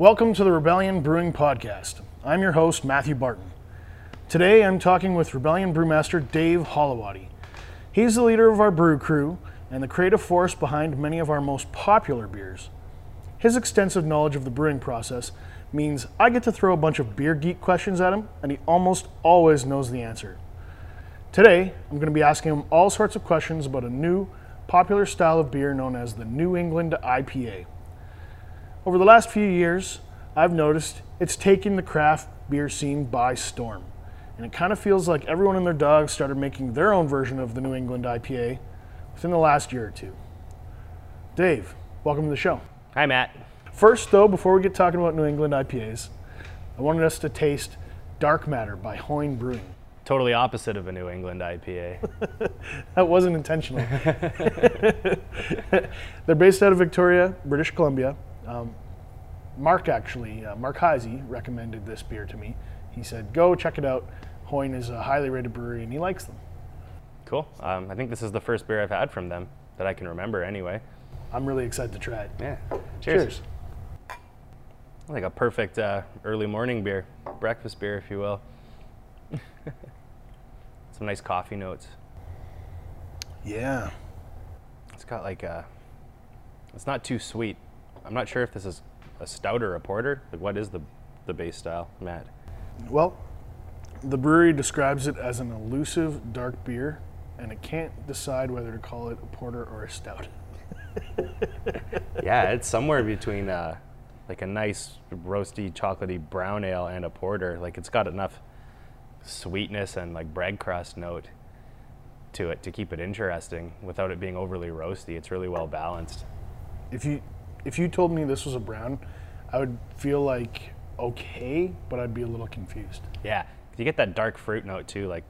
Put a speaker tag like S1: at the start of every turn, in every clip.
S1: Welcome to the Rebellion Brewing Podcast. I'm your host, Matthew Barton. Today I'm talking with Rebellion Brewmaster Dave Holowati. He's the leader of our brew crew and the creative force behind many of our most popular beers. His extensive knowledge of the brewing process means I get to throw a bunch of beer geek questions at him, and he almost always knows the answer. Today, I'm going to be asking him all sorts of questions about a new, popular style of beer known as the New England IPA. Over the last few years, I've noticed it's taken the craft beer scene by storm. And it kind of feels like everyone and their dog started making their own version of the New England IPA within the last year or two. Dave, welcome to the show.
S2: Hi, Matt.
S1: First, though, before we get talking about New England IPAs, I wanted us to taste Dark Matter by Hoyne Brewing.
S2: Totally opposite of a New England IPA.
S1: That wasn't intentional. They're based out of Victoria, British Columbia. Um, Mark actually, uh, Mark Heisey recommended this beer to me. He said, "Go check it out. Hoyne is a highly rated brewery, and he likes them."
S2: cool. Um, I think this is the first beer I've had from them that I can remember anyway.
S1: I'm really excited to try it.
S2: Yeah. Cheers.
S1: Cheers.
S2: Like a perfect uh, early morning beer, breakfast beer, if you will. Some nice coffee notes.
S1: Yeah.
S2: It's got like a. It's not too sweet. I'm not sure if this is a stout or a porter. Like, what is the the base style, Matt?
S1: Well, the brewery describes it as an elusive dark beer, and it can't decide whether to call it a porter or a stout.
S2: yeah, it's somewhere between uh, like a nice roasty, chocolatey brown ale and a porter. Like it's got enough sweetness and like bread crust note to it to keep it interesting without it being overly roasty. It's really well balanced.
S1: If you if you told me this was a brown, I would feel like okay, but I'd be a little confused.
S2: Yeah, you get that dark fruit note too. Like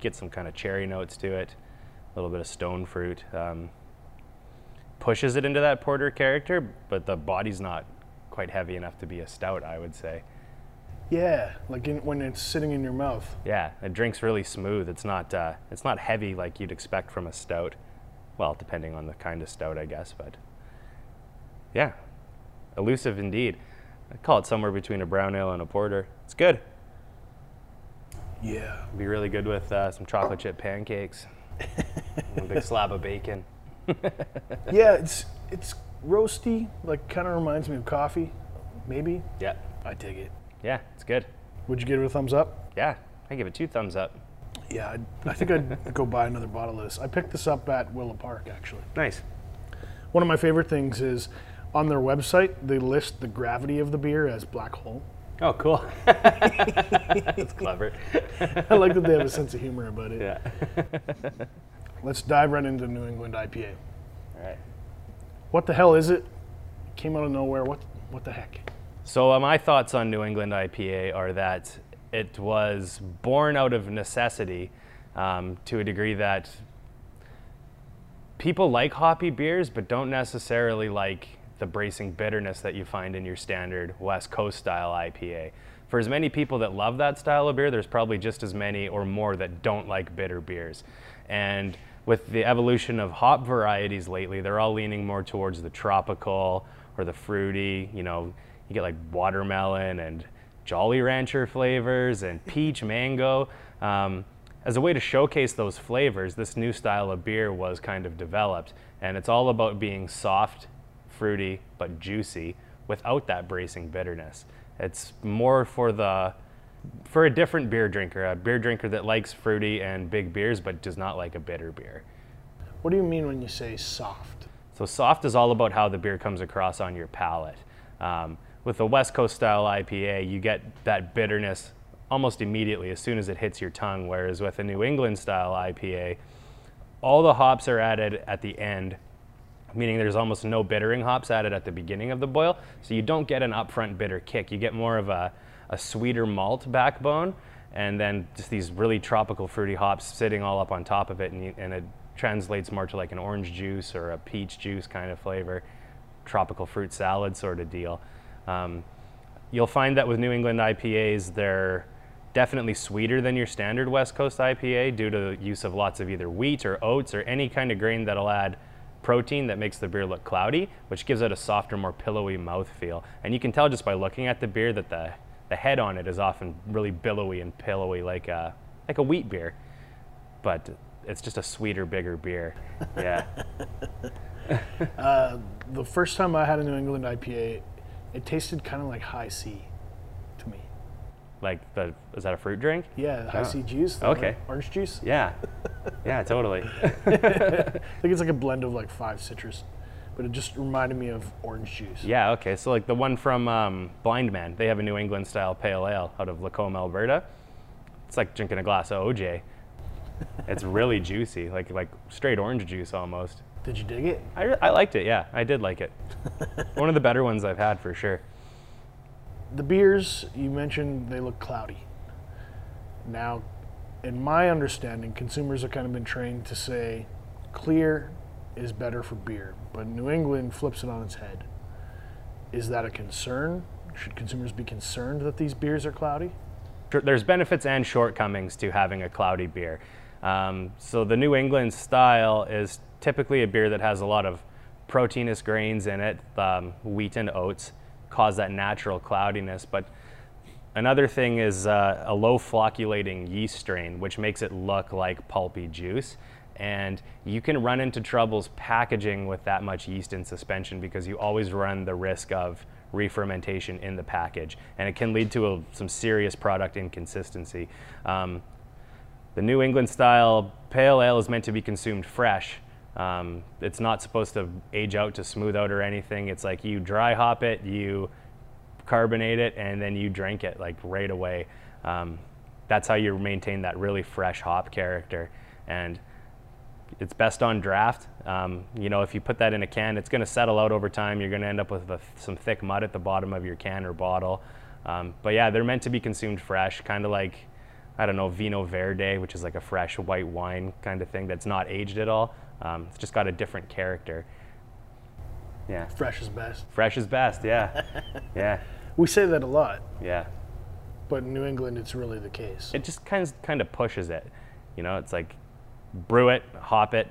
S2: get some kind of cherry notes to it, a little bit of stone fruit. Um, pushes it into that porter character, but the body's not quite heavy enough to be a stout. I would say.
S1: Yeah, like in, when it's sitting in your mouth.
S2: Yeah, it drinks really smooth. It's not uh, it's not heavy like you'd expect from a stout. Well, depending on the kind of stout, I guess, but yeah, elusive indeed. I call it somewhere between a brown ale and a porter. It's good.
S1: Yeah.
S2: Be really good with uh, some chocolate chip pancakes. a big slab of bacon.
S1: Yeah, it's it's roasty, like kind of reminds me of coffee, maybe.
S2: Yeah,
S1: I dig it.
S2: yeah, it's good.
S1: Would you give it a thumbs up?
S2: Yeah, I give it two thumbs up.
S1: Yeah, I'd, I think I'd go buy another bottle of this. I picked this up at Willow Park, actually.
S2: Nice.
S1: One of my favorite things is on their website, they list the gravity of the beer as black hole.
S2: Oh, cool. That's clever.
S1: I like that they have a sense of humor about it.
S2: Yeah.
S1: Let's dive right into New England IPA.
S2: All right.
S1: What the hell is it? it Came out of nowhere. What what the heck?
S2: So, uh, my thoughts on New England IPA are that it was born out of necessity um, to a degree that people like hoppy beers, but don't necessarily like the bracing bitterness that you find in your standard West Coast style IPA. For as many people that love that style of beer, there's probably just as many or more that don't like bitter beers. And with the evolution of hop varieties lately, they're all leaning more towards the tropical or the fruity. You know, you get like watermelon and Jolly Rancher flavors and peach mango. Um, as a way to showcase those flavors, this new style of beer was kind of developed. And it's all about being soft, fruity, but juicy without that bracing bitterness. It's more for the for a different beer drinker, a beer drinker that likes fruity and big beers but does not like a bitter beer.
S1: What do you mean when you say soft?
S2: So soft is all about how the beer comes across on your palate. Um, with a West Coast style IPA, you get that bitterness almost immediately as soon as it hits your tongue, whereas with a New England style IPA, all the hops are added at the end, meaning there's almost no bittering hops added at the beginning of the boil, so you don't get an upfront bitter kick. You get more of a, a sweeter malt backbone, and then just these really tropical fruity hops sitting all up on top of it, and, you, and it translates more to like an orange juice or a peach juice kind of flavor, tropical fruit salad sort of deal. Um, you'll find that with New England IPAs, they're definitely sweeter than your standard West Coast IPA due to the use of lots of either wheat or oats or any kind of grain that'll add protein that makes the beer look cloudy, which gives it a softer, more pillowy mouthfeel. And you can tell just by looking at the beer that the, the head on it is often really billowy and pillowy like a, like a wheat beer. But it's just a sweeter, bigger beer. Yeah.
S1: Uh, the first time I had a New England IPA, it tasted kind of like Hi-C to me.
S2: Like the, is that a fruit drink?
S1: Yeah,
S2: Oh.
S1: C juice.
S2: Okay.
S1: or- Orange juice.
S2: Yeah. Yeah, totally.
S1: I think it's like a blend of like five citrus, but it just reminded me of orange juice.
S2: Yeah, okay. So like the one from um, Blindman, they have a New England style pale ale out of Lacombe, Alberta. It's like drinking a glass of OJ. It's really juicy, like like straight orange juice almost.
S1: Did you dig it?
S2: I, I liked it. Yeah, I did like it. one of the better ones I've had for sure.
S1: The beers you mentioned, they look cloudy. Now, in my understanding, consumers have kind of been trained to say clear is better for beer, but New England flips it on its head. Is that a concern? Should consumers be concerned that these beers are cloudy?
S2: There's benefits and shortcomings to having a cloudy beer. Um, so the New England style is typically a beer that has a lot of proteinous grains in it. Um, wheat and oats cause that natural cloudiness, but Another thing is uh, a low flocculating yeast strain, which makes it look like pulpy juice. And you can run into troubles packaging with that much yeast in suspension because you always run the risk of re-fermentation in the package. And it can lead to a, some serious product inconsistency. Um, the New England style pale ale is meant to be consumed fresh. Um, it's not supposed to age out to smooth out or anything. It's like you dry hop it, you carbonate it, and then you drink it like right away. Um, that's how you maintain that really fresh hop character. And it's best on draft. Um, you know, if you put that in a can, it's going to settle out over time. You're going to end up with a, some thick mud at the bottom of your can or bottle. Um, but yeah, they're meant to be consumed fresh, kind of like, I don't know, Vinho Verde, which is like a fresh white wine kind of thing that's not aged at all. Um, it's just got a different character. Yeah.
S1: Fresh is best.
S2: Fresh is best, yeah. yeah,
S1: We say that a lot,
S2: yeah.
S1: but in New England, it's really the case.
S2: it just kind of kind of pushes it. You know, it's like brew it, hop it.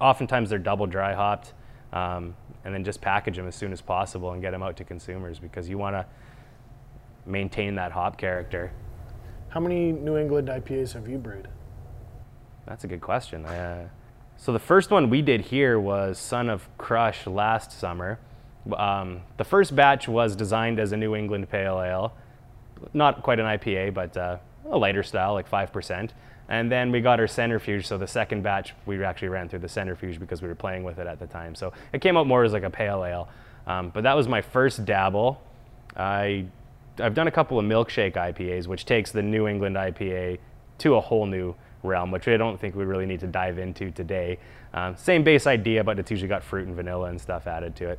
S2: Oftentimes they're double dry hopped, um, and then just package them as soon as possible and get them out to consumers because you want to maintain that hop character.
S1: How many New England IPAs have you brewed?
S2: That's a good question. Uh, so the first one we did here was Son of Crush last summer. Um, the first batch was designed as a New England Pale Ale, not quite an IPA, but uh, a lighter style, like five percent. And then we got our centrifuge. So the second batch we actually ran through the centrifuge because we were playing with it at the time. So it came out more as like a pale ale. Um, but that was my first dabble. I I've done a couple of milkshake IPAs, which takes the New England IPA to a whole new realm, which I don't think we really need to dive into today. Um, same base idea, but it's usually got fruit and vanilla and stuff added to it.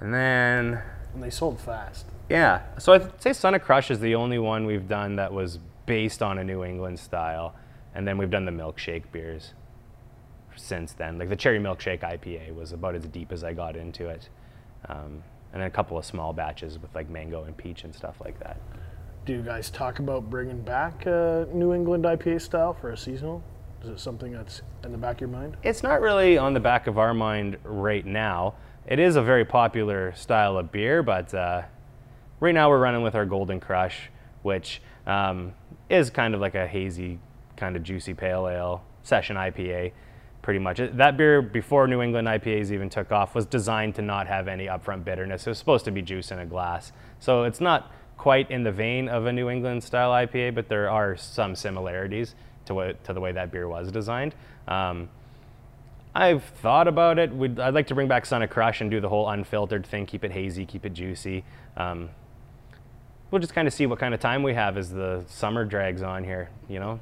S2: And then,
S1: And they sold fast.
S2: yeah, so I'd say Son of Crush is the only one we've done that was based on a New England style. And then we've done the milkshake beers since then. Like the cherry milkshake IPA was about as deep as I got into it. Um, and then a couple of small batches with like mango and peach and stuff like that.
S1: Do you guys talk about bringing back uh, New England IPA style for a seasonal? Is it something that's in the back of your mind?
S2: It's not really on the back of our mind right now. It is a very popular style of beer, but uh, right now we're running with our Golden Crush, which um, is kind of like a hazy, kind of juicy pale ale session IPA, pretty much. That beer, before New England IPAs even took off, was designed to not have any upfront bitterness. It was supposed to be juice in a glass. So it's not quite in the vein of a New England style IPA, but there are some similarities to, what, to the way that beer was designed. Um, I've thought about it. We'd, I'd like to bring back Son of Crush and do the whole unfiltered thing, keep it hazy, keep it juicy. Um, we'll just kind of see what kind of time we have as the summer drags on here, you know?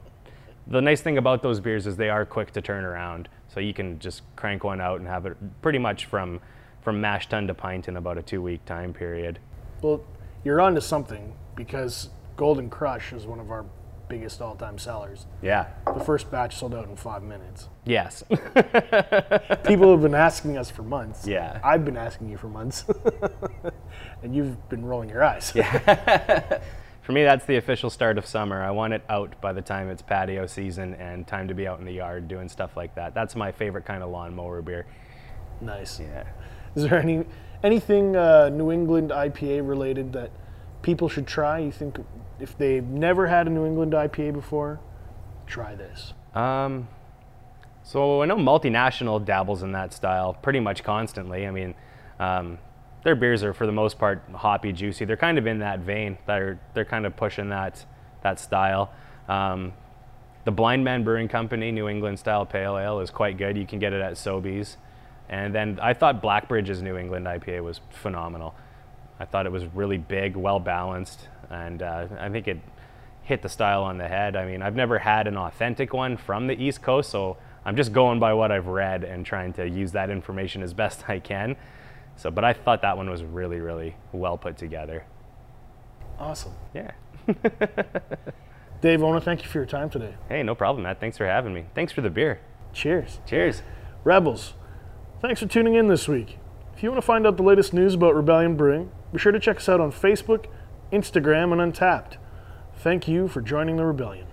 S2: The nice thing about those beers is they are quick to turn around. So you can just crank one out and have it pretty much from, from mash tun to pint in about a two week time period.
S1: Well, you're onto something because Golden Crush is one of our biggest all-time sellers.
S2: Yeah.
S1: The first batch sold out in five minutes.
S2: Yes.
S1: People have been asking us for months.
S2: Yeah.
S1: I've been asking you for months, and you've been rolling your eyes.
S2: for me, that's the official start of summer. I want it out by the time it's patio season and time to be out in the yard doing stuff like that. That's my favorite kind of lawnmower beer.
S1: Nice.
S2: Yeah.
S1: Is there any anything uh, New England IPA related that people should try? You think if they've never had a New England IPA before, try this.
S2: Um, so I know multinational dabbles in that style pretty much constantly. I mean, um, their beers are for the most part hoppy, juicy. They're kind of in that vein. They're they're kind of pushing that that style. Um, the Blindman Brewing Company New England Style Pale Ale is quite good. You can get it at Sobeys. And then I thought Blackbridge's New England IPA was phenomenal. I thought it was really big, well balanced, and uh, I think it hit the style on the head. I mean, I've never had an authentic one from the East Coast, so I'm just going by what I've read and trying to use that information as best I can. So, but I thought that one was really, really well put together.
S1: Awesome.
S2: Yeah.
S1: Dave, I want to thank you for your time today.
S2: Hey, no problem, Matt. Thanks for having me. Thanks for the beer.
S1: Cheers.
S2: Cheers.
S1: Rebels, thanks for tuning in this week. If you want to find out the latest news about Rebellion Brewing, be sure to check us out on Facebook, Instagram, and Untappd. Thank you for joining the rebellion.